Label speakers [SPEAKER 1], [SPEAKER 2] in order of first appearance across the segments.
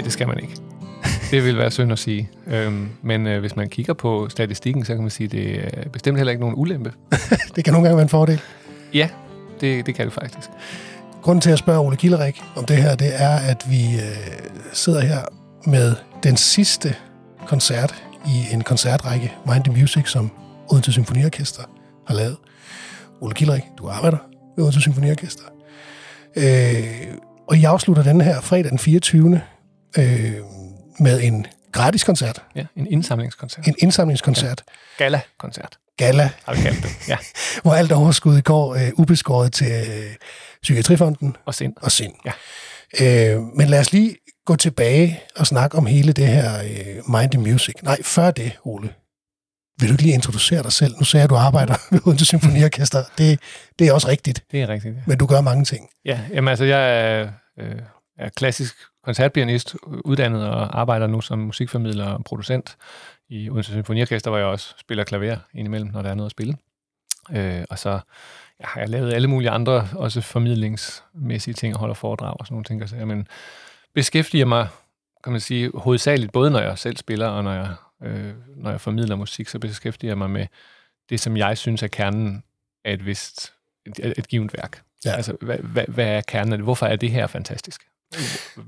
[SPEAKER 1] Nej, det skal man ikke. Det vil være synd at sige. Øhm, men øh, hvis man kigger på statistikken, så kan man sige, at det er bestemt heller ikke nogen ulempe.
[SPEAKER 2] det kan nogle gange være en fordel.
[SPEAKER 1] Ja, det, det kan det faktisk.
[SPEAKER 2] Grunden til at spørge Ole Kilderik om det her, det er, at vi øh, sidder her med den sidste koncert i en koncertrække, Mind the Music, som Odense Symfoniorkester har lavet. Ole Kilderik, du arbejder ved Odense Symfoniorkester. Øh, og I afslutter den her fredag den 24. Øh, med en gratis koncert.
[SPEAKER 1] Ja, en indsamlingskoncert.
[SPEAKER 2] En indsamlingskoncert.
[SPEAKER 1] Ja. Gala-koncert.
[SPEAKER 2] Gala.
[SPEAKER 1] Har vi kaldt det, ja.
[SPEAKER 2] Hvor alt overskud går øh, ubeskåret til øh, Psykiatrifonden.
[SPEAKER 1] Og sind.
[SPEAKER 2] Og sind.
[SPEAKER 1] Ja.
[SPEAKER 2] Øh, men lad os lige gå tilbage og snakke om hele det her øh, Mind the Music. Nej, før det, Ole. Vil du ikke lige introducere dig selv? Nu sagde jeg, at du arbejder ved Odense Symfoniorkester. Det, det er også rigtigt.
[SPEAKER 1] Det er rigtigt, ja.
[SPEAKER 2] Men du gør mange ting.
[SPEAKER 1] Ja, jamen altså, jeg er, øh, er klassisk koncertpianist, uddannet og arbejder nu som musikformidler og producent i Odense Symfoniorkester, hvor jeg også spiller klaver indimellem, når der er noget at spille. Øh, og så ja, har jeg lavet alle mulige andre, også formidlingsmæssige ting, og holder foredrag og sådan nogle ting. Så men, beskæftiger mig, kan man sige, hovedsageligt, både når jeg selv spiller, og når jeg, øh, når jeg formidler musik, så beskæftiger jeg mig med det, som jeg synes er kernen af et vist, et, et givet værk. Ja. Altså, hvad, hvad, hvad er kernen af det? Hvorfor er det her fantastisk?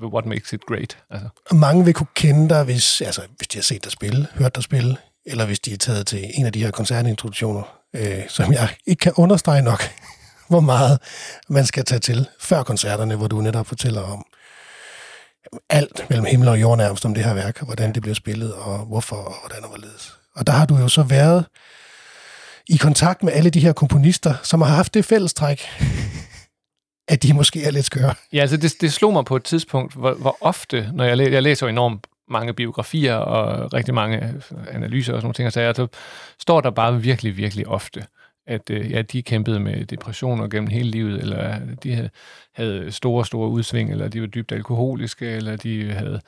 [SPEAKER 1] What makes it great? Altså.
[SPEAKER 2] Mange vil kunne kende dig, hvis, altså, hvis de har set dig spille, hørt dig spille, eller hvis de er taget til en af de her koncertintroduktioner, øh, som jeg ikke kan understrege nok, hvor meget man skal tage til før koncerterne, hvor du netop fortæller om alt mellem himmel og jord nærmest om det her værk, og hvordan det bliver spillet, og hvorfor, og hvordan og hvorledes. Og der har du jo så været i kontakt med alle de her komponister, som har haft det fællestræk, at de måske er lidt skøre.
[SPEAKER 1] Ja, altså det, det slog mig på et tidspunkt, hvor, hvor ofte, når jeg, læ- jeg læser enormt mange biografier og rigtig mange øh, analyser og sådan nogle ting, så, jeg, så står der bare virkelig, virkelig ofte, at øh, ja, de kæmpede med depressioner gennem hele livet, eller de havde store, store udsving, eller de var dybt alkoholiske, eller de havde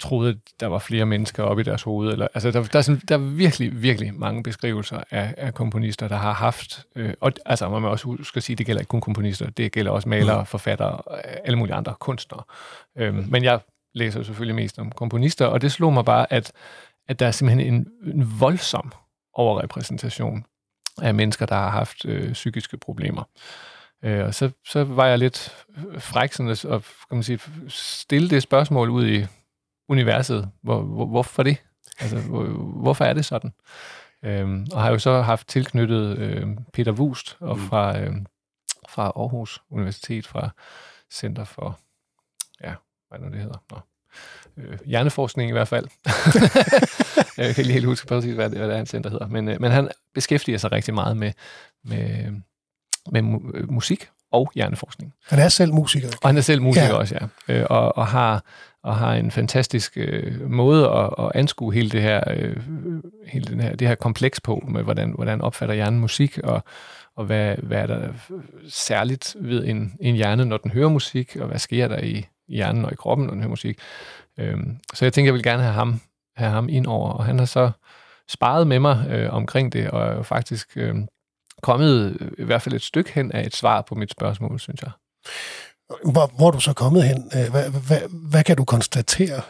[SPEAKER 1] troede, at der var flere mennesker oppe i deres hoved. Eller, altså, der, der, er sådan, der er virkelig, virkelig mange beskrivelser af, af komponister, der har haft, øh, og altså, man må også huske at sige, det gælder ikke kun komponister, det gælder også malere, mm. forfattere, alle mulige andre kunstnere. Øhm, men jeg læser selvfølgelig mest om komponister, og det slog mig bare, at, at der er simpelthen en, en voldsom overrepræsentation af mennesker, der har haft øh, psykiske problemer. Øh, og så, så var jeg lidt fræk sådan at, og, kan man sige, stille det spørgsmål ud i universet. Hvor, hvor, hvorfor det? Altså, hvor, hvorfor er det sådan? Øhm, og har jo så haft tilknyttet øh, Peter Wust og mm. fra, øh, fra Aarhus Universitet, fra Center for, ja, hvad er det, hedder? Nå. Øh, hjerneforskning i hvert fald. jeg kan ikke helt huske præcis, hvad det, hvad det er, hans center hedder. Men, øh, men han beskæftiger sig rigtig meget med, med, med mu- musik og hjerneforskning.
[SPEAKER 2] Han er selv musiker.
[SPEAKER 1] Og han er selv musiker ja. også, ja. Øh, og, og har og har en fantastisk øh, måde at, at anskue hele det her, øh, hele den her, det her kompleks på, med hvordan, hvordan opfatter hjernen musik, og, og hvad, hvad er der særligt ved en, en hjerne, når den hører musik, og hvad sker der i hjernen og i kroppen, når den hører musik. Øhm, så jeg tænker, jeg vil gerne have ham, have ham ind over, og han har så sparet med mig øh, omkring det, og er faktisk øh, kommet i hvert fald et stykke hen af et svar på mit spørgsmål, synes jeg.
[SPEAKER 2] Hvor, hvor er du så kommet hen? Øh, hvad, hvad, hvad kan du konstatere?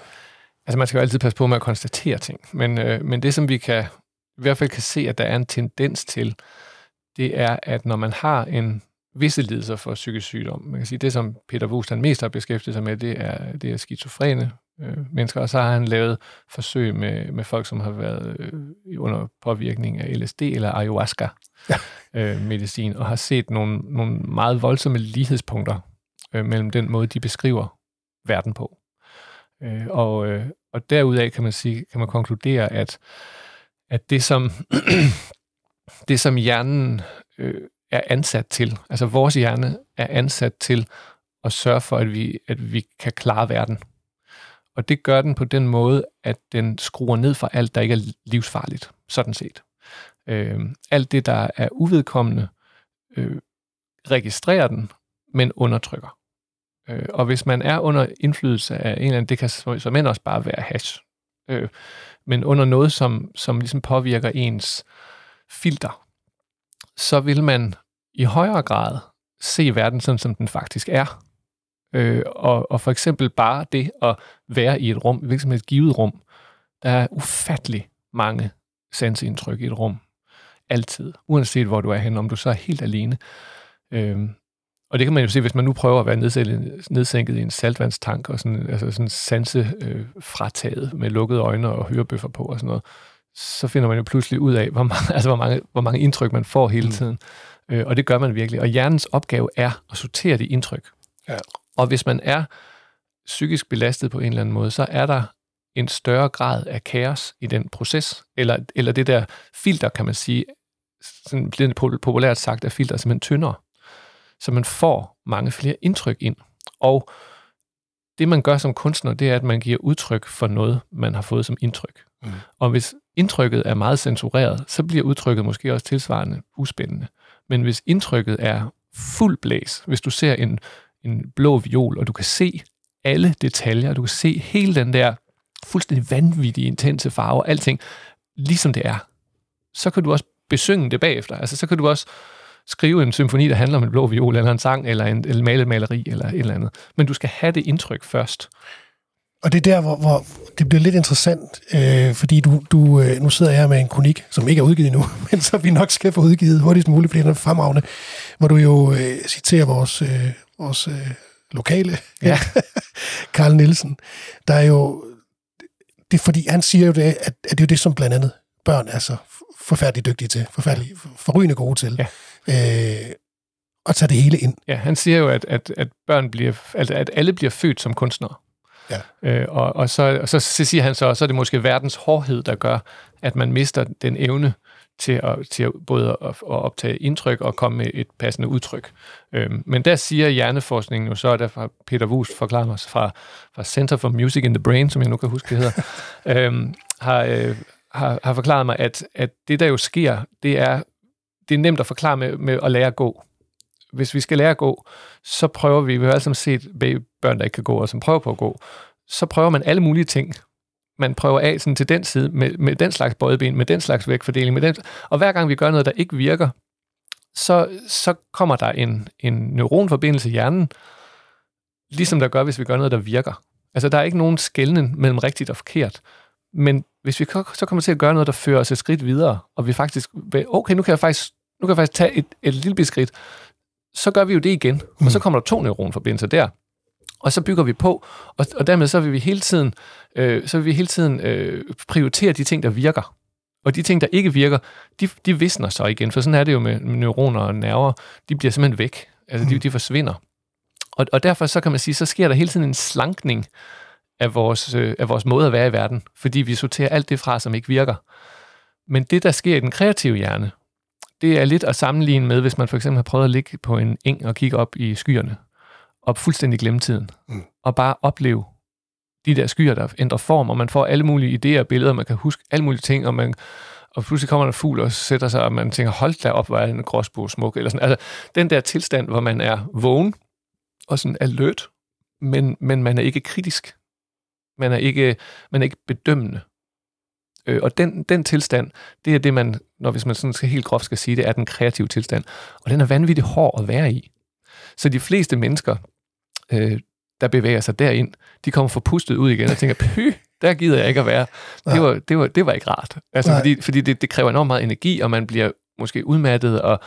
[SPEAKER 1] Altså man skal jo altid passe på med at konstatere ting, men, øh, men det som vi kan i hvert fald kan se, at der er en tendens til, det er, at når man har en visse lidelser for psykisk sygdom, man kan sige, det som Peter Wust han mest har beskæftiget sig med, det er, det er skizofrene øh, mennesker, og så har han lavet forsøg med, med folk, som har været øh, under påvirkning af LSD eller ayahuasca ja. øh, medicin, og har set nogle, nogle meget voldsomme lighedspunkter øh, mellem den måde, de beskriver verden på. Øh, og, øh, og derudaf kan man sige, kan man konkludere, at, at det som det som hjernen øh, er ansat til, altså vores hjerne er ansat til at sørge for, at vi, at vi kan klare verden. Og det gør den på den måde, at den skruer ned for alt, der ikke er livsfarligt, sådan set. Øh, alt det, der er uvedkommende, øh, registrerer den, men undertrykker. Øh, og hvis man er under indflydelse af en eller anden, det kan som end også bare være hash, øh, men under noget, som, som ligesom påvirker ens filter, så vil man i højere grad se verden sådan, som den faktisk er. Øh, og, og for eksempel bare det at være i et rum, hvilket som et givet rum, der er ufattelig mange sansindtryk i et rum. Altid. Uanset hvor du er henne, om du så er helt alene. Øh, og det kan man jo se, hvis man nu prøver at være nedsænket i en saltvandstank, og sådan, altså sådan sanse øh, frataget med lukkede øjne og hørebøffer på og sådan noget, så finder man jo pludselig ud af, hvor mange, altså hvor mange, hvor mange indtryk man får hele mm. tiden. Mm. Øh, og det gør man virkelig. Og hjernens opgave er at sortere de indtryk. Ja. Og hvis man er psykisk belastet på en eller anden måde, så er der en større grad af kaos i den proces, eller, eller det der filter, kan man sige, sådan bliver populært sagt, at filter er simpelthen tyndere. Så man får mange flere indtryk ind. Og det, man gør som kunstner, det er, at man giver udtryk for noget, man har fået som indtryk. Mm. Og hvis indtrykket er meget censureret, så bliver udtrykket måske også tilsvarende uspændende. Men hvis indtrykket er fuld blæs, hvis du ser en, en blå viol, og du kan se alle detaljer, du kan se hele den der fuldstændig vanvittige, intense farver, alting, ligesom det er, så kan du også besynge det bagefter. Altså, så kan du også skrive en symfoni, der handler om en blå viol, eller en sang, eller en eller male maleri, eller et eller andet. Men du skal have det indtryk først.
[SPEAKER 2] Og det er der, hvor, hvor det bliver lidt interessant, øh, fordi du, du, øh, nu sidder jeg her med en kronik, som ikke er udgivet endnu, men så vi nok skal få udgivet hurtigst muligt, fordi den er fremragende, hvor du jo øh, citerer vores, øh, vores øh, lokale, ja. Karl Nielsen, der er jo, det er fordi, han siger jo det, at, at det er jo det, som blandt andet børn er så forfærdeligt dygtige til, forfærdeligt forrygende gode til. Ja. Øh, at tage det hele ind.
[SPEAKER 1] Ja, han siger jo, at, at, at børn bliver, altså at alle bliver født som kunstnere. Ja. Øh, og, og, så, og så, så siger han så, så er det måske verdens hårdhed, der gør, at man mister den evne til at, til at både at, at optage indtryk og komme med et passende udtryk. Øhm, men der siger hjerneforskningen jo så, der fra Peter Wust forklarer os fra, fra Center for Music in the Brain, som jeg nu kan huske, det hedder, øhm, har, øh, har, har forklaret mig, at, at det der jo sker, det er, det er nemt at forklare med, med at lære at gå. Hvis vi skal lære at gå, så prøver vi, vi har alle set børn, der ikke kan gå, og som prøver på at gå, så prøver man alle mulige ting. Man prøver af sådan til den side, med, med den slags bøjeben, med den slags vægtfordeling, med den, og hver gang vi gør noget, der ikke virker, så, så kommer der en, en neuronforbindelse i hjernen, ligesom der gør, hvis vi gør noget, der virker. Altså, der er ikke nogen skældning mellem rigtigt og forkert. Men hvis vi så kommer til at gøre noget, der fører os et skridt videre, og vi faktisk, okay, nu kan jeg faktisk, nu kan jeg faktisk tage et, et lille skridt, så gør vi jo det igen, mm. og så kommer der to neuronforbindelser der. Og så bygger vi på, og, og dermed så vil vi hele tiden, øh, så vil vi hele tiden øh, prioritere de ting, der virker. Og de ting, der ikke virker, de, de visner så igen, for sådan er det jo med, med neuroner og nerver. De bliver simpelthen væk. Altså, mm. de, de forsvinder. Og, og derfor så kan man sige, så sker der hele tiden en slankning af vores, øh, af vores måde at være i verden, fordi vi sorterer alt det fra, som ikke virker. Men det, der sker i den kreative hjerne, det er lidt at sammenligne med, hvis man for eksempel har prøvet at ligge på en eng og kigge op i skyerne, og fuldstændig glemme tiden, mm. og bare opleve de der skyer, der ændrer form, og man får alle mulige idéer og billeder, man kan huske alle mulige ting, og man og pludselig kommer der fugl og sætter sig, og man tænker, hold da op, hvor er en gråsbo smuk, eller sådan. Altså, den der tilstand, hvor man er vågen, og sådan alert, men, men man er ikke kritisk. Man er ikke, man er ikke bedømmende. Øh, og den, den tilstand, det er det, man, når hvis man sådan skal helt groft skal sige det, er den kreative tilstand. Og den er vanvittigt hård at være i. Så de fleste mennesker, øh, der bevæger sig derind, de kommer forpustet ud igen og tænker, py, der gider jeg ikke at være. Det var, det var, det var ikke rart. Altså, fordi, fordi det, det kræver enormt meget energi, og man bliver måske udmattet, og,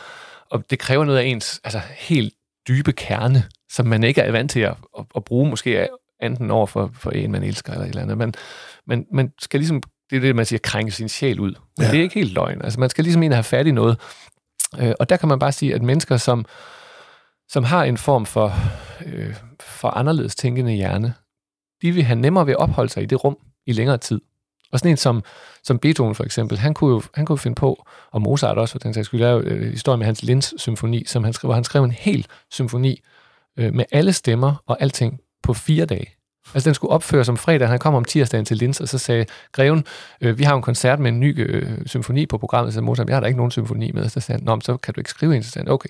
[SPEAKER 1] og det kræver noget af ens altså, helt dybe kerne, som man ikke er vant til at, at, at bruge måske enten over for, for en, man elsker eller et eller andet. Men man, man skal ligesom, det er det, man siger, krænke sin sjæl ud. Men ja. det er ikke helt løgn. Altså, man skal ligesom ind have fat i noget. Øh, og der kan man bare sige, at mennesker, som, som har en form for, øh, for anderledes tænkende hjerne, de vil have nemmere ved at opholde sig i det rum i længere tid. Og sådan en som, som Beethoven for eksempel, han kunne jo han kunne finde på, og Mozart også for den sags skyld, lave øh, historien med hans Linz-symfoni, som han skrev, hvor han skrev en hel symfoni øh, med alle stemmer og alting på fire dage. Altså, den skulle opføres om fredag. Han kom om tirsdagen til Linz, og så sagde Greven, øh, vi har en koncert med en ny øh, symfoni på programmet. Så Mozart, jeg har da ikke nogen symfoni med. Så sagde han, Nå, så kan du ikke skrive en. Så sagde han, okay.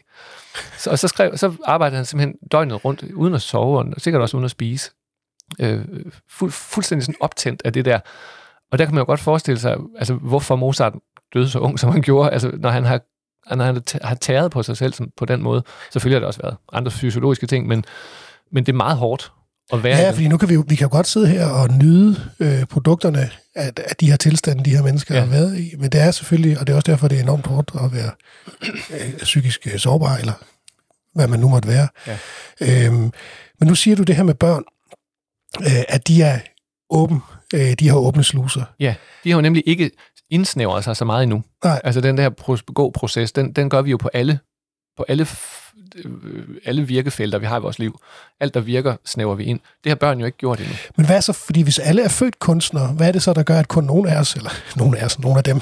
[SPEAKER 1] Så, og så, skrev, så arbejdede han simpelthen døgnet rundt, uden at sove, og sikkert også uden at spise. Øh, fuld, fuldstændig sådan optændt af det der. Og der kan man jo godt forestille sig, altså, hvorfor Mozart døde så ung, som han gjorde. Altså, når han har når han har tæret på sig selv som, på den måde, selvfølgelig har det også været andre fysiologiske ting, men, men det er meget hårdt være
[SPEAKER 2] Ja, fordi nu kan vi vi kan godt sidde her og nyde øh, produkterne af, af de her tilstande, de her mennesker ja. Har været i. Men det er selvfølgelig, og det er også derfor, det er enormt hårdt at være øh, psykisk øh, sårbar, eller hvad man nu måtte være.
[SPEAKER 1] Ja.
[SPEAKER 2] Øhm, men nu siger du det her med børn, øh, at de er åben, øh, de har åbne sluser.
[SPEAKER 1] Ja, de har jo nemlig ikke indsnævret sig så meget endnu.
[SPEAKER 2] Nej.
[SPEAKER 1] Altså den der pro- gå-proces, den, den gør vi jo på alle, på alle, øh, alle virkefelter, vi har i vores liv. Alt, der virker, snæver vi ind. Det har børn jo ikke gjort endnu.
[SPEAKER 2] Men hvad så, fordi hvis alle er født kunstnere, hvad er det så, der gør, at kun nogen af os, eller nogen af os, nogle af dem,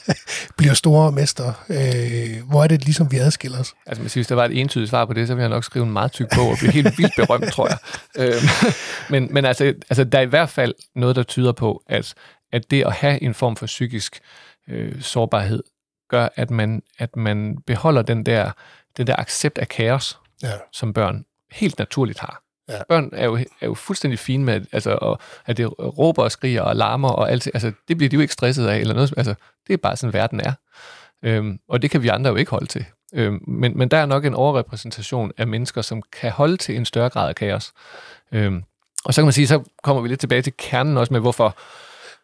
[SPEAKER 2] bliver store mestre? Øh, hvor er det ligesom, vi adskiller os?
[SPEAKER 1] Altså, hvis der var et entydigt svar på det, så ville jeg nok skrive en meget tyk bog og blive helt vildt berømt, tror jeg. Øhm, men men altså, altså, der er i hvert fald noget, der tyder på, at, at det at have en form for psykisk øh, sårbarhed, gør, at man, at man beholder den der, den der accept af kaos,
[SPEAKER 2] Ja.
[SPEAKER 1] som børn helt naturligt har.
[SPEAKER 2] Ja.
[SPEAKER 1] Børn er jo, er jo fuldstændig fine med, altså, og, at det råber og skriger og larmer og alt. Altså, det bliver de jo ikke stresset af, eller noget. Altså, det er bare sådan, verden er. Øhm, og det kan vi andre jo ikke holde til. Øhm, men, men der er nok en overrepræsentation af mennesker, som kan holde til en større grad af kaos. Øhm, og så kan man sige, så kommer vi lidt tilbage til kernen også med, hvorfor,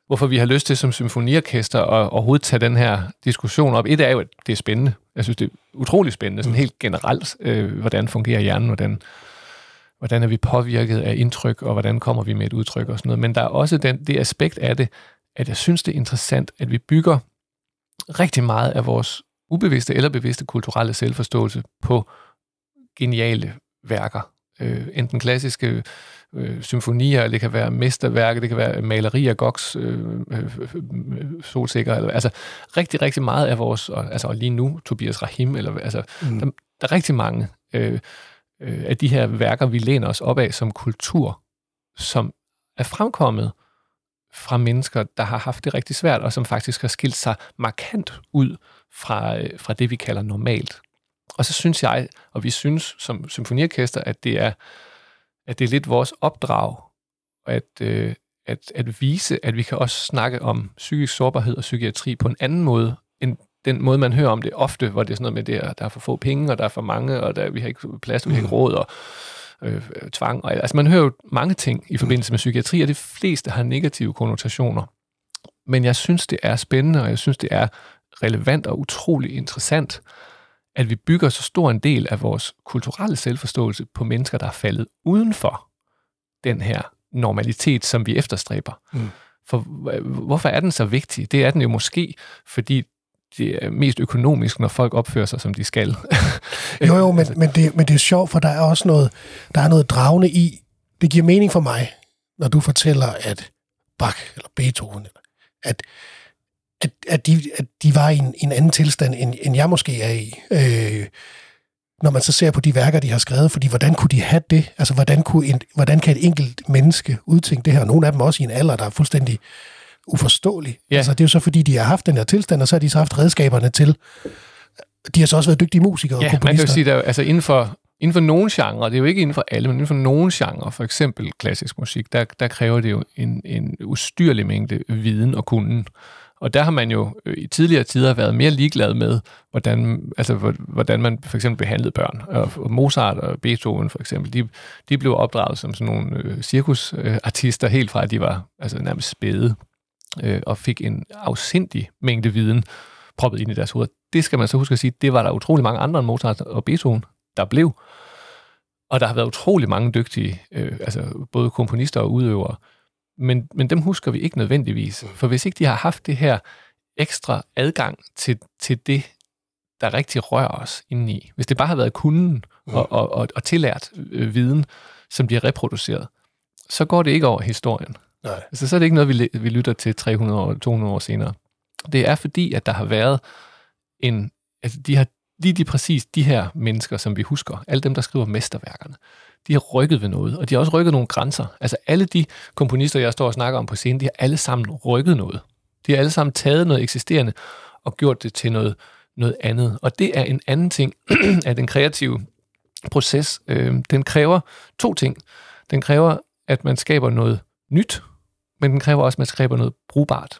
[SPEAKER 1] hvorfor vi har lyst til som symfoniorkester at overhovedet tage den her diskussion op. Et er jo, at det er spændende. Jeg synes, det er utrolig spændende, sådan helt generelt, øh, hvordan fungerer hjernen, hvordan, hvordan er vi påvirket af indtryk, og hvordan kommer vi med et udtryk og sådan noget. Men der er også den, det aspekt af det, at jeg synes, det er interessant, at vi bygger rigtig meget af vores ubevidste eller bevidste kulturelle selvforståelse på geniale værker. Øh, enten klassiske øh, symfonier, eller det kan være mesterværker, det kan være malerier, goks, øh, øh, øh, solsikker, eller, altså rigtig, rigtig meget af vores, og, altså og lige nu, Tobias Rahim, eller, altså,
[SPEAKER 2] Mm.
[SPEAKER 1] der, der er rigtig mange øh, øh, af de her værker, vi læner os op af som kultur, som er fremkommet fra mennesker, der har haft det rigtig svært, og som faktisk har skilt sig markant ud fra, øh, fra det, vi kalder normalt. Og så synes jeg, og vi synes som symfoniorkester, at det er, at det er lidt vores opdrag, at, øh, at, at vise, at vi kan også snakke om psykisk sårbarhed og psykiatri på en anden måde, end den måde, man hører om det ofte, hvor det er sådan noget med, det er, der er for få penge, og der er for mange, og der, vi har ikke plads, vi har ikke råd, og øh, tvang. Og, altså, man hører jo mange ting i forbindelse med psykiatri, og de fleste har negative konnotationer. Men jeg synes, det er spændende, og jeg synes, det er relevant og utrolig interessant, at vi bygger så stor en del af vores kulturelle selvforståelse på mennesker, der er faldet uden for den her normalitet, som vi efterstræber.
[SPEAKER 2] Mm.
[SPEAKER 1] For hvorfor er den så vigtig? Det er den jo måske, fordi det er mest økonomisk, når folk opfører sig, som de skal.
[SPEAKER 2] Jo, jo, men,
[SPEAKER 1] Altså,
[SPEAKER 2] men, det, men det er sjovt, for der er også noget, der er noget dragende i. Det giver mening for mig, når du fortæller, at Bach eller Beethoven, at, at, at, de, at de var i en, en anden tilstand, end, end jeg måske er i. Øh, når man så ser på de værker, de har skrevet, fordi hvordan kunne de have det? Altså, hvordan, kunne en, hvordan kan et enkelt menneske udtænke det her? Nogle af dem også i en alder, der er fuldstændig uforståelig.
[SPEAKER 1] Ja.
[SPEAKER 2] Altså, det er jo så, fordi de har haft den her tilstand, og så har de så haft redskaberne til. De har så også været dygtige musikere og
[SPEAKER 1] Ja, man kan
[SPEAKER 2] komponister.
[SPEAKER 1] jo sige, jo- altså inden for, inden for nogle genrer, det er jo ikke inden for alle, men inden for nogle genrer, for eksempel klassisk musik, der, der kræver det jo en, en ustyrlig mængde viden og kunden. Og der har man jo øh, i tidligere tider været mere ligeglad med, hvordan, altså, hvordan man for eksempel behandlede børn. Og Mozart og Beethoven for eksempel, de, de blev opdraget som sådan nogle øh, cirkusartister helt fra, at de var altså, nærmest spæde øh, og fik en afsindig mængde viden proppet ind i deres hoveder. Det skal man så huske at sige, det var der utrolig mange andre end Mozart og Beethoven, der blev. Og der har været utrolig mange dygtige, øh, altså både komponister og udøvere, men, men dem husker vi ikke nødvendigvis. For hvis ikke de har haft det her ekstra adgang til, til det, der rigtig rører os indeni, hvis det bare har været kunden og, og, og, og tillært øh, viden, som bliver reproduceret, så går det ikke over historien.
[SPEAKER 2] Nej.
[SPEAKER 1] Altså, så er det ikke noget, vi, vi lytter til 300 år, 200 år senere. Det er fordi, at der har været en... Altså, de har lige de præcis de her mennesker, som vi husker, alle dem, der skriver mesterværkerne, de har rykket ved noget, og de har også rykket nogle grænser. Altså alle de komponister, jeg står og snakker om på scenen, de har alle sammen rykket noget. De har alle sammen taget noget eksisterende og gjort det til noget, noget andet. Og det er en anden ting af den kreative proces. Øh, den kræver to ting. Den kræver, at man skaber noget nyt, men den kræver også, at man skaber noget brugbart.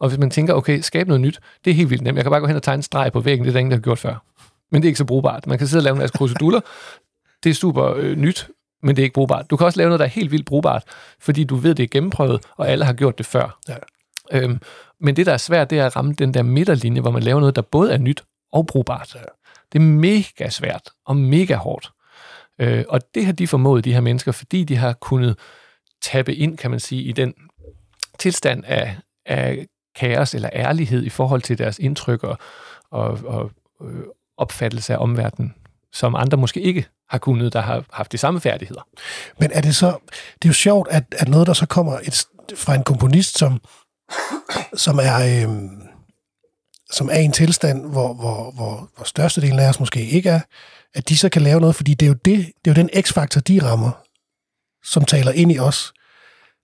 [SPEAKER 1] Og hvis man tænker, okay, skabe noget nyt, det er helt vildt nemt. Jeg kan bare gå hen og tegne en streg på væggen, det er der ingen, der har gjort før. Men det er ikke så brugbart. Man kan sidde og lave en masse kruseduller. Det er super øh, nyt, men det er ikke brugbart. Du kan også lave noget, der er helt vildt brugbart, fordi du ved, det er gennemprøvet, og alle har gjort det før.
[SPEAKER 2] Ja.
[SPEAKER 1] Øhm, men det, der er svært, det er at ramme den der midterlinje, hvor man laver noget, der både er nyt og brugbart.
[SPEAKER 2] Ja.
[SPEAKER 1] Det er mega svært og mega hårdt. Øh, og det har de formået, de her mennesker, fordi de har kunnet tappe ind, kan man sige, i den tilstand af, af kaos eller ærlighed i forhold til deres indtryk og, og, og øh, opfattelse af omverdenen, som andre måske ikke har kunnet, der har haft de samme færdigheder.
[SPEAKER 2] Men er det så... Det er jo sjovt, at, at noget, der så kommer et, fra en komponist, som, som er... Øh, som er i en tilstand, hvor, hvor, hvor, hvor størstedelen af os måske ikke er, at de så kan lave noget, fordi det er jo, det, det er jo den x-faktor, de rammer, som taler ind i os,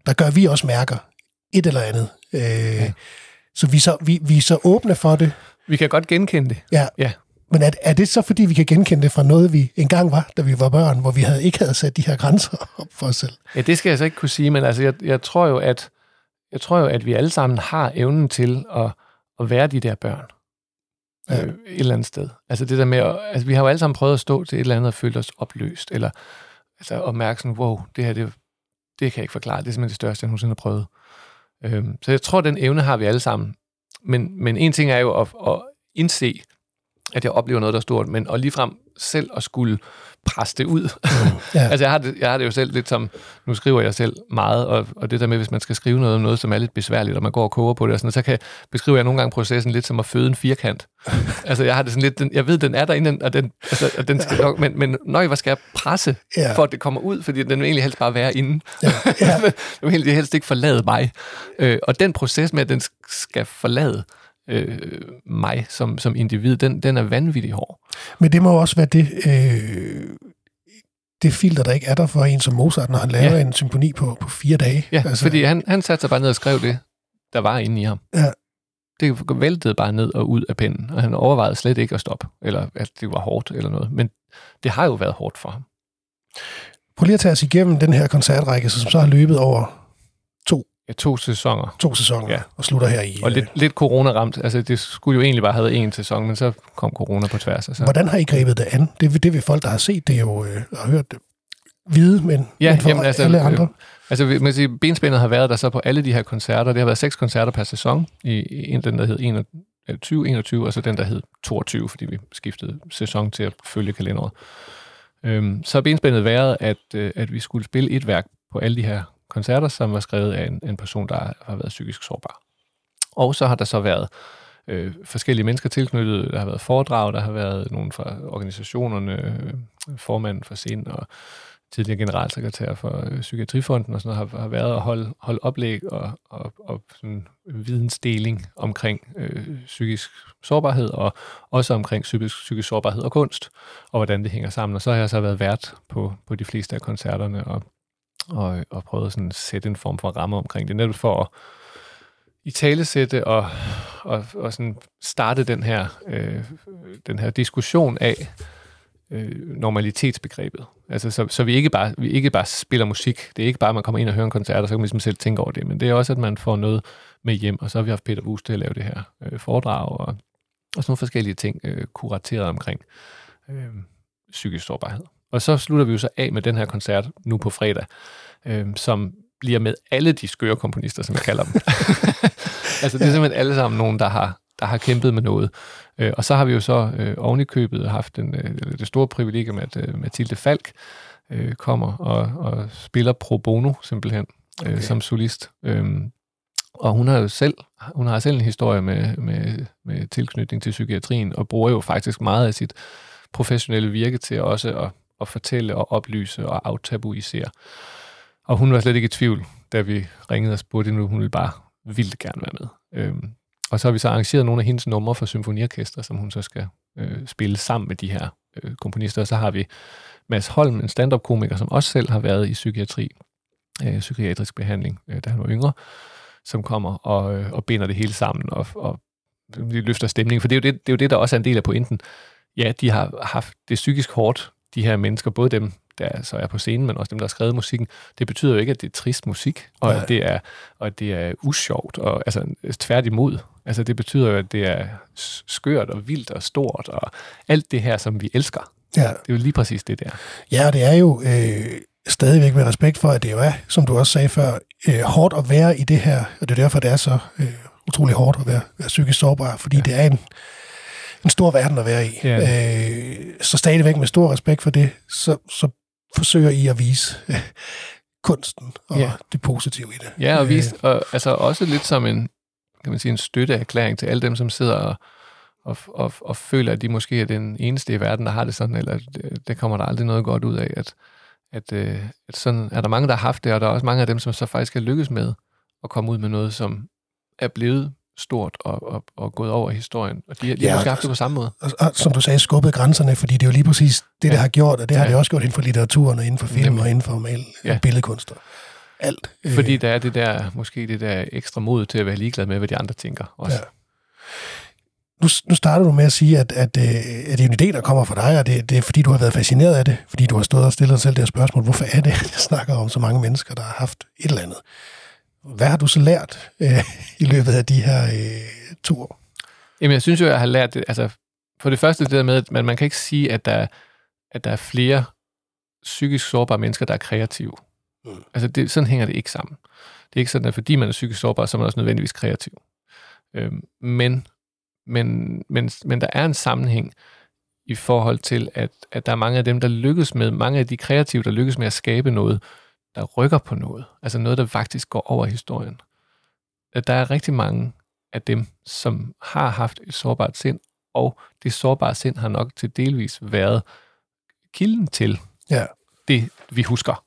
[SPEAKER 2] der gør, at vi også mærker et eller andet. Øh, ja. Så, vi, så vi, vi er så åbne for det.
[SPEAKER 1] Vi kan godt genkende det.
[SPEAKER 2] Ja.
[SPEAKER 1] Ja.
[SPEAKER 2] Men er, er det så, fordi vi kan genkende det fra noget, vi engang var, da vi var børn, hvor vi havde, ikke havde sat de her grænser op for os selv?
[SPEAKER 1] Ja, det skal jeg så ikke kunne sige, men altså, jeg, jeg, tror jo, at, jeg tror jo, at vi alle sammen har evnen til at, at være de der børn.
[SPEAKER 2] Ja.
[SPEAKER 1] Øh, et eller andet sted. Altså det der med, at, altså vi har jo alle sammen prøvet at stå til et eller andet og føle os opløst, eller altså at sådan, wow, det her, det, det kan jeg ikke forklare, det er simpelthen det største, jeg nogensinde har prøvet. Øhm, så jeg tror, den evne har vi alle sammen. Men, men en ting er jo at, at indse, at jeg oplever noget, der er stort, men at ligefrem selv at skulle presse det ud. Mm, ja. altså jeg har, det, jeg har det jo selv lidt som, nu skriver jeg selv meget, og, og det der med, hvis man skal skrive noget om noget, som er lidt besværligt, og man går og koger på det, og sådan, så kan beskrive jeg nogle gange processen lidt som at føde en firkant. altså jeg har det sådan lidt, den, jeg ved, den er derinde, og den, altså, og den skal nok, men, men nøj, hvad skal jeg presse, ja. for at det kommer ud, fordi den vil egentlig helst bare være inde. Ja. Ja. den vil egentlig helst ikke forlade mig. Øh, og den proces med, at den skal forlade, øh, mig som, som individ, den, den er vanvittig hård.
[SPEAKER 2] Men det må også være det, øh, det filter, der ikke er der for en som Mozart, når han laver ja. en symfoni på, på fire dage.
[SPEAKER 1] Ja, altså, fordi han, han satte sig bare ned og skrev det, der var inde i ham.
[SPEAKER 2] Ja.
[SPEAKER 1] Det væltede bare ned og ud af pennen, og han overvejede slet ikke at stoppe, eller at det var hårdt eller noget. Men det har jo været hårdt for ham.
[SPEAKER 2] Prøv lige at tage os igennem den her koncertrække, som så har løbet over
[SPEAKER 1] Ja, to sæsoner.
[SPEAKER 2] To sæsoner, ja. og slutter her i...
[SPEAKER 1] Og lidt, lidt corona-ramt. Altså, det skulle jo egentlig bare have en sæson, men så kom corona på tværs. Altså.
[SPEAKER 2] Hvordan har I grebet det an? Det, det vil folk, der har set det jo, øh, har hørt det, vide, men,
[SPEAKER 1] ja,
[SPEAKER 2] men for
[SPEAKER 1] jamen, altså,
[SPEAKER 2] alle andre?
[SPEAKER 1] Øh, altså, man kan sige, benspændet har været der så på alle de her koncerter. Det har været seks koncerter per sæson. I en, den, der hed 2021, og så den, der hed 22, fordi vi skiftede sæson til at følge kalenderet. Øhm, så har benspændet været, at, øh, at vi skulle spille et værk på alle de her koncerter, som var skrevet af en, en person, der har været psykisk sårbar. Og så har der så været øh, forskellige mennesker tilknyttet. Der har været foredrag, der har været nogen fra organisationerne, øh, formanden for SIN og tidligere generalsekretær for øh, Psykiatrifonden og sådan noget, har, har været at holde, holde oplæg og, og, og sådan vidensdeling omkring øh, psykisk sårbarhed og også omkring psykisk, psykisk sårbarhed og kunst, og hvordan det hænger sammen. Og så har jeg så været vært på, på de fleste af koncerterne og og, og prøvet sådan at sætte en form for ramme omkring det, netop for at i talesætte og, og, og sådan starte den her, øh, den her diskussion af øh, normalitetsbegrebet. Altså, så, så vi, ikke bare, vi ikke bare spiller musik. Det er ikke bare, at man kommer ind og hører en koncert, og så kan man ligesom selv tænke over det. Men det er også, at man får noget med hjem. Og så har vi haft Peter Wus til at lave det her øh, foredrag, og, og sådan nogle forskellige ting øh, kurateret omkring øh, psykisk sårbarhed. Og så slutter vi jo så af med den her koncert nu på fredag, øh, som bliver med alle de skøre komponister, som jeg kalder dem. altså det er simpelthen alle sammen nogen, der har, der har kæmpet med noget. Øh, og så har vi jo så øh, oven i købet haft en, øh, det store privilegium, at øh, Mathilde Falk øh, kommer og, og spiller pro bono simpelthen øh, okay. som solist. Øh, og hun har jo selv, hun har selv en historie med, med, med tilknytning til psykiatrien, og bruger jo faktisk meget af sit professionelle virke til også at at fortælle og oplyse og aftabuisere. Og hun var slet ikke i tvivl, da vi ringede og spurgte hende, hun ville bare vildt gerne være med. Øhm, og så har vi så arrangeret nogle af hendes numre for symfoniorkester, som hun så skal øh, spille sammen med de her øh, komponister. Og så har vi Mads Holm, en stand-up-komiker, som også selv har været i psykiatri, øh, psykiatrisk behandling, øh, da han var yngre, som kommer og, øh, og binder det hele sammen og, og løfter stemningen. For det er, jo det, det er jo det, der også er en del af pointen. Ja, de har haft det psykisk hårdt de her mennesker, både dem, der så er på scenen, men også dem, der har skrevet musikken, det betyder jo ikke, at det er trist musik, og at det er, og at det er usjovt, og altså tværtimod. Altså det betyder jo, at det er skørt og vildt og stort, og alt det her, som vi elsker.
[SPEAKER 2] Ja.
[SPEAKER 1] Det er jo lige præcis det der.
[SPEAKER 2] Ja, og det er jo, øh, stadigvæk med respekt for, at det jo er, som du også sagde før, øh, hårdt at være i det her, og det er derfor, det er så øh, utrolig hårdt at være, være psykisk sårbar, fordi ja. det er en, en stor verden at være i. Ja. Øh, så stadigvæk med stor respekt for det, så, så forsøger I at vise øh, kunsten og ja. det positive i det.
[SPEAKER 1] Ja, og, vise, og altså også lidt som en, kan man sige, en støtteerklæring til alle dem, som sidder og, og, og, og føler, at de måske er den eneste i verden, der har det sådan, eller det, det kommer der aldrig noget godt ud af, at, at, øh, at sådan er der mange, der har haft det, og der er også mange af dem, som så faktisk er lykkes med at komme ud med noget, som er blevet stort og, og, og gået over historien. Og de, de ja, har haft det på samme måde.
[SPEAKER 2] Og, og, som du sagde, skubbet grænserne, fordi det er jo lige præcis det, ja. det har gjort, og det ja. har det også gjort inden for litteraturen, og inden for film, Nemlig. og inden for mal, ja. billedkunster. Alt.
[SPEAKER 1] Fordi der er det der, måske det der ekstra mod til at være ligeglad med, hvad de andre tænker også. Ja.
[SPEAKER 2] Nu, nu starter du med at sige, at, at, at, øh, at det er en idé, der kommer fra dig, og det, det er fordi, du har været fascineret af det, fordi du har stået og stillet dig selv det her spørgsmål. Hvorfor er det, jeg snakker om så mange mennesker, der har haft et eller andet? Hvad har du så lært øh, i løbet af de her øh, to år?
[SPEAKER 1] Jamen, jeg synes jo, jeg har lært det. Altså, for det første det der med, at man, man kan ikke sige, at der, at der er flere psykisk sårbare mennesker, der er kreative. Mm. Altså, det, sådan hænger det ikke sammen. Det er ikke sådan, at fordi man er psykisk sårbar, så er man også nødvendigvis kreativ. Øhm, men, men, men, men der er en sammenhæng i forhold til, at, at der er mange af dem, der lykkes med, mange af de kreative, der lykkes med at skabe noget, der rykker på noget. Altså noget, der faktisk går over historien. At der er rigtig mange af dem, som har haft et sårbart sind, og det sårbare sind har nok til delvis været kilden til ja. det, vi husker.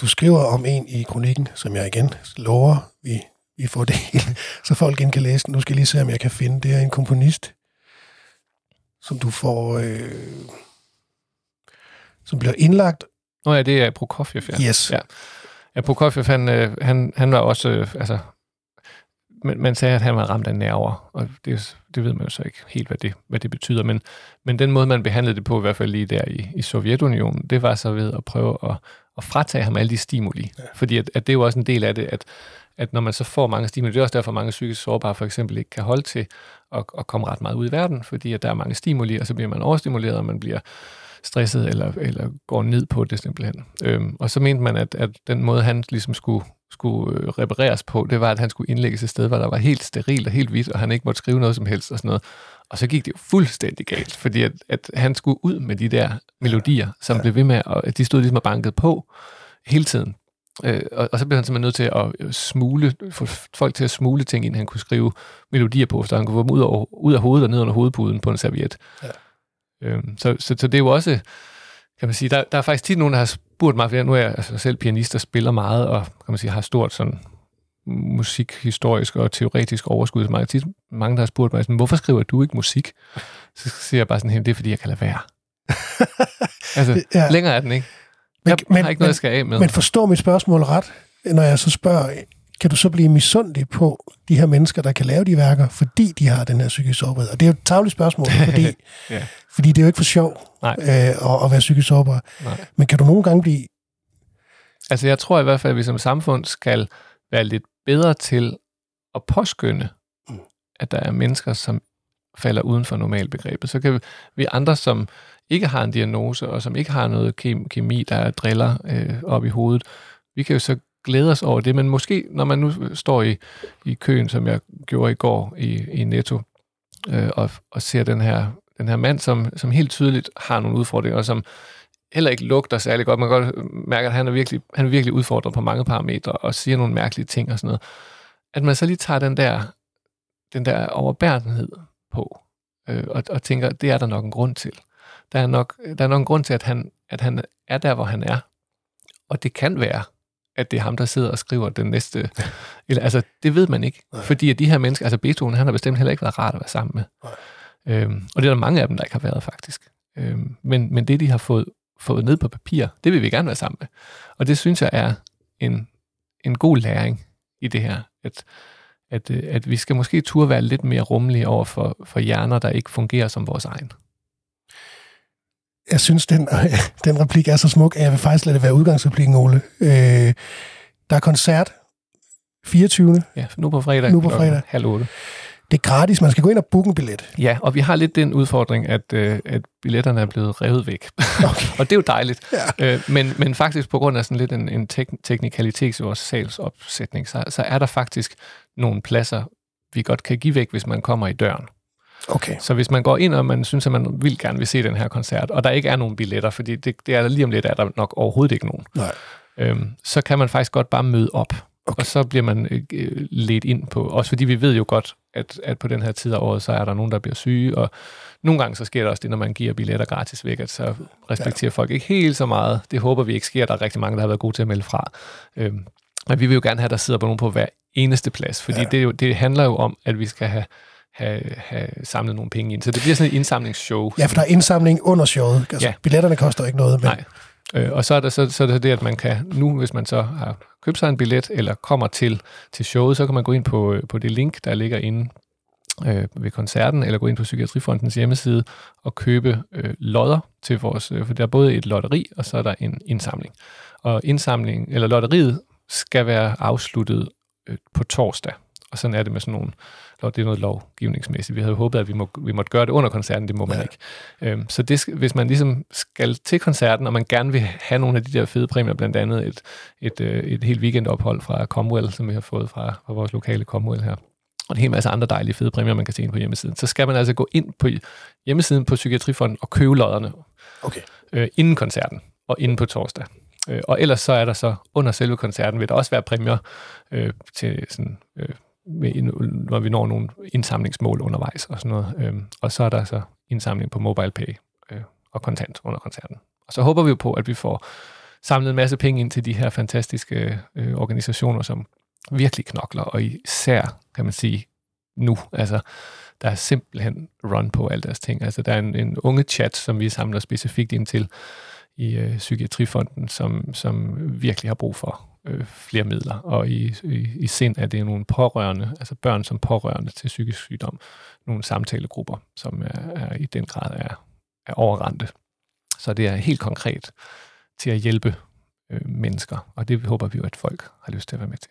[SPEAKER 2] Du skriver om en i kronikken, som jeg igen lover, vi, vi får det hele, så folk igen kan læse den. Nu skal jeg lige se, om jeg kan finde. Det er en komponist, som du får... Øh, som bliver indlagt
[SPEAKER 1] Nå ja, det er Prokofjev,
[SPEAKER 2] ja. Yes.
[SPEAKER 1] Ja, ja Prokofjev, han, øh, han, han var også, øh, altså, man, man sagde, at han var ramt af nerver, og det, det ved man jo så ikke helt, hvad det, hvad det betyder, men, men den måde, man behandlede det på, i hvert fald lige der i, i Sovjetunionen, det var så ved at prøve at, at fratage ham alle de stimuli. Ja. Fordi at, at det er jo også en del af det, at, at når man så får mange stimuli, det er også derfor, mange psykisk sårbare for eksempel ikke kan holde til at, at komme ret meget ud i verden, fordi at der er mange stimuli, og så bliver man overstimuleret, og man bliver stresset eller, eller går ned på det simpelthen. Øhm, og så mente man, at, at den måde, han ligesom skulle, skulle øh, repareres på, det var, at han skulle indlægges et sted, hvor der var helt sterilt og helt hvidt, og han ikke måtte skrive noget som helst og sådan noget. Og så gik det jo fuldstændig galt, fordi at, at han skulle ud med de der melodier, som ja. blev ved med, og de stod ligesom og bankede på hele tiden. Øh, og, og så blev han simpelthen nødt til at øh, smule, få folk til at smule ting, inden han kunne skrive melodier på, så han kunne få dem ud af, ud af hovedet og ned under hovedpuden på en serviet. Ja. Øhm, så, så, så det er jo også, kan man sige, der, der er faktisk tit nogen, der har spurgt mig, for nu er jeg altså selv pianist og spiller meget, og kan man sige, har stort sådan musikhistorisk og teoretisk overskud. Så mange, tit, mange der har spurgt mig, sådan, hvorfor skriver du ikke musik? Så siger jeg bare sådan, det er fordi, jeg kan lade være. altså, ja. længere er den ikke. Jeg men, har ikke noget, jeg skal af med.
[SPEAKER 2] Men forstå mit spørgsmål ret, når jeg så spørger, kan du så blive misundelig på de her mennesker, der kan lave de værker, fordi de har den her psykisk sårbarhed? Og det er jo et tavligt spørgsmål, fordi, ja. fordi det er jo ikke for sjov øh, at, at være psykisk sårbar. Nej. Men kan du nogle gange blive...
[SPEAKER 1] Altså jeg tror i hvert fald, at vi som samfund skal være lidt bedre til at påskynde, mm. at der er mennesker, som falder uden for normalbegrebet. Så kan vi, vi andre, som ikke har en diagnose, og som ikke har noget kemi, der driller øh, op i hovedet, vi kan jo så glæde os over det, men måske, når man nu står i, i køen, som jeg gjorde i går i, i Netto, øh, og, og ser den her, den her mand, som, som helt tydeligt har nogle udfordringer, og som heller ikke lugter særlig godt. Man kan godt mærke, at han er virkelig, han er virkelig udfordret på mange parametre, og siger nogle mærkelige ting og sådan noget. At man så lige tager den der, den der overbærenhed på, øh, og, og tænker, det er der nok en grund til. Der er nok, der er nok en grund til, at han, at han er der, hvor han er. Og det kan være, at det er ham, der sidder og skriver den næste. Eller, altså, det ved man ikke. Nej. Fordi at de her mennesker, altså Beethoven, han har bestemt heller ikke været rart at være sammen med. Nej. Øhm, og det er der mange af dem, der ikke har været faktisk. Øhm, men, men det, de har fået, fået ned på papir, det vil vi gerne være sammen med. Og det synes jeg er en, en god læring i det her. At, at, øh, at vi skal måske turde være lidt mere rummelige over for, for hjerner, der ikke fungerer som vores egen
[SPEAKER 2] jeg synes, den, den replik er så smuk, at jeg vil faktisk lade det være udgangsreplikken, Ole. Øh, der er koncert 24.
[SPEAKER 1] Ja, nu på fredag.
[SPEAKER 2] Nu på fredag.
[SPEAKER 1] Halv otte.
[SPEAKER 2] Det er gratis, man skal gå ind og booke en billet.
[SPEAKER 1] Ja, og vi har lidt den udfordring, at, øh, at billetterne er blevet revet væk. Okay. og det er jo dejligt. Ja. Øh, men, men faktisk på grund af sådan lidt en, en tek- teknikalitet i vores salgsopsætning, så, så er der faktisk nogle pladser, vi godt kan give væk, hvis man kommer i døren.
[SPEAKER 2] Okay.
[SPEAKER 1] Så hvis man går ind, og man synes, at man vil gerne vil se den her koncert, og der ikke er nogen billetter, fordi det, det er der lige om lidt, er der nok overhovedet ikke nogen,
[SPEAKER 2] Nej.
[SPEAKER 1] øhm, så kan man faktisk godt bare møde op. Okay. Og så bliver man øh, ledt ind på, også fordi vi ved jo godt, at, at på den her tid af året, så er der nogen, der bliver syge, og nogle gange så sker der også det, når man giver billetter gratis væk, at så respekterer ja. folk ikke helt så meget. Det håber vi ikke sker. Der er rigtig mange, der har været gode til at melde fra. Øhm, men vi vil jo gerne have, at der sidder på nogen på hver eneste plads, fordi ja. det, jo, det handler jo om, at vi skal have have, have samlet nogle penge ind. Så det bliver sådan et indsamlingsshow.
[SPEAKER 2] Ja, for der er indsamling under showet. Altså, ja. Billetterne koster ikke noget. Men...
[SPEAKER 1] Nej. Øh, og så er, der, så, så er det det, at man kan nu, hvis man så har købt sig en billet, eller kommer til, til showet, så kan man gå ind på, øh, på det link, der ligger inde øh, ved koncerten, eller gå ind på Psykiatrifondens hjemmeside og købe øh, lodder til vores, øh, for der er både et lotteri, og så er der en indsamling. Og indsamling, eller lotteriet skal være afsluttet øh, på torsdag. Og sådan er det med sådan nogle og det er noget lovgivningsmæssigt. Vi havde håbet, at vi, må, vi måtte gøre det under koncerten, det må man ja. ikke. Øhm, så det, hvis man ligesom skal til koncerten, og man gerne vil have nogle af de der fede præmier, blandt andet et, et, øh, et helt weekendophold fra Comwell, som vi har fået fra, fra vores lokale Comwell her, og en hel masse andre dejlige fede præmier, man kan se ind på hjemmesiden, så skal man altså gå ind på hjemmesiden på Psykiatrifonden og købe lodderne
[SPEAKER 2] okay.
[SPEAKER 1] øh, inden koncerten og inden på torsdag. Øh, og ellers så er der så under selve koncerten, vil der også være præmier øh, til sådan, øh, når vi når nogle indsamlingsmål undervejs og sådan noget. Øhm, og så er der så indsamling på MobilePay øh, og kontant under koncerten. Og så håber vi jo på, at vi får samlet en masse penge ind til de her fantastiske øh, organisationer, som virkelig knokler, og især, kan man sige, nu. Altså, der er simpelthen run på alle deres ting. Altså, der er en, en unge chat, som vi samler specifikt ind til i øh, Psykiatrifonden, som, som virkelig har brug for øh, flere midler, og i, i, i sind er det nogle pårørende, altså børn som pårørende til psykisk sygdom, nogle samtalegrupper, som er, er i den grad er, er overrendte. Så det er helt konkret til at hjælpe øh, mennesker, og det håber vi jo, at folk har lyst til at være med til.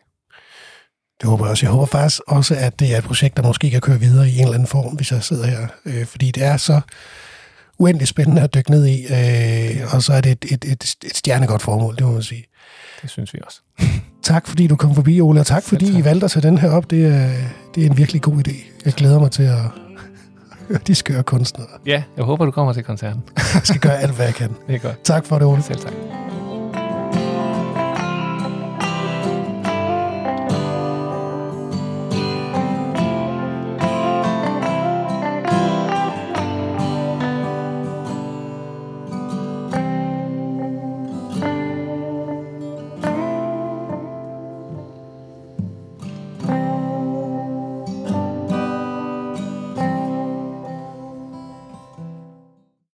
[SPEAKER 2] Det håber jeg også. Jeg håber faktisk også, at det er et projekt, der måske kan køre videre i en eller anden form, hvis jeg sidder her. Øh, fordi det er så uendelig spændende at dykke ned i, øh, og så er det et, et, et, et stjernegodt formål, det må man sige.
[SPEAKER 1] Det synes vi også.
[SPEAKER 2] tak fordi du kom forbi, Ole, og tak fordi tak. I valgte at tage den her op. Det er, det er en virkelig god idé. Jeg glæder mig til at høre de skøre kunstnere.
[SPEAKER 1] Ja, jeg håber, du kommer til koncerten.
[SPEAKER 2] jeg skal gøre alt, hvad jeg kan.
[SPEAKER 1] Det er godt.
[SPEAKER 2] Tak for det, Ole.
[SPEAKER 1] Selv tak.